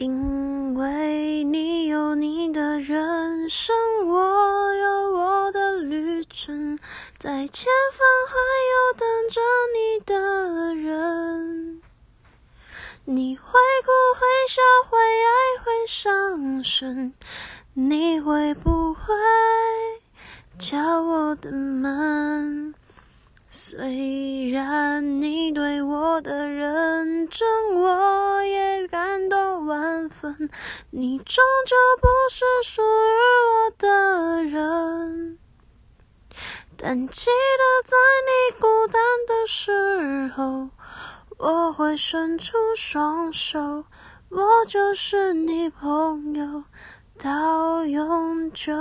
因为你有你的人生，我有我的旅程，在前方还有等着你的人。你会哭会笑会爱会伤神，你会不会敲我的门？虽然你对我的认真，我分。你终究不是属于我的人，但记得在你孤单的时候，我会伸出双手，我就是你朋友到永久。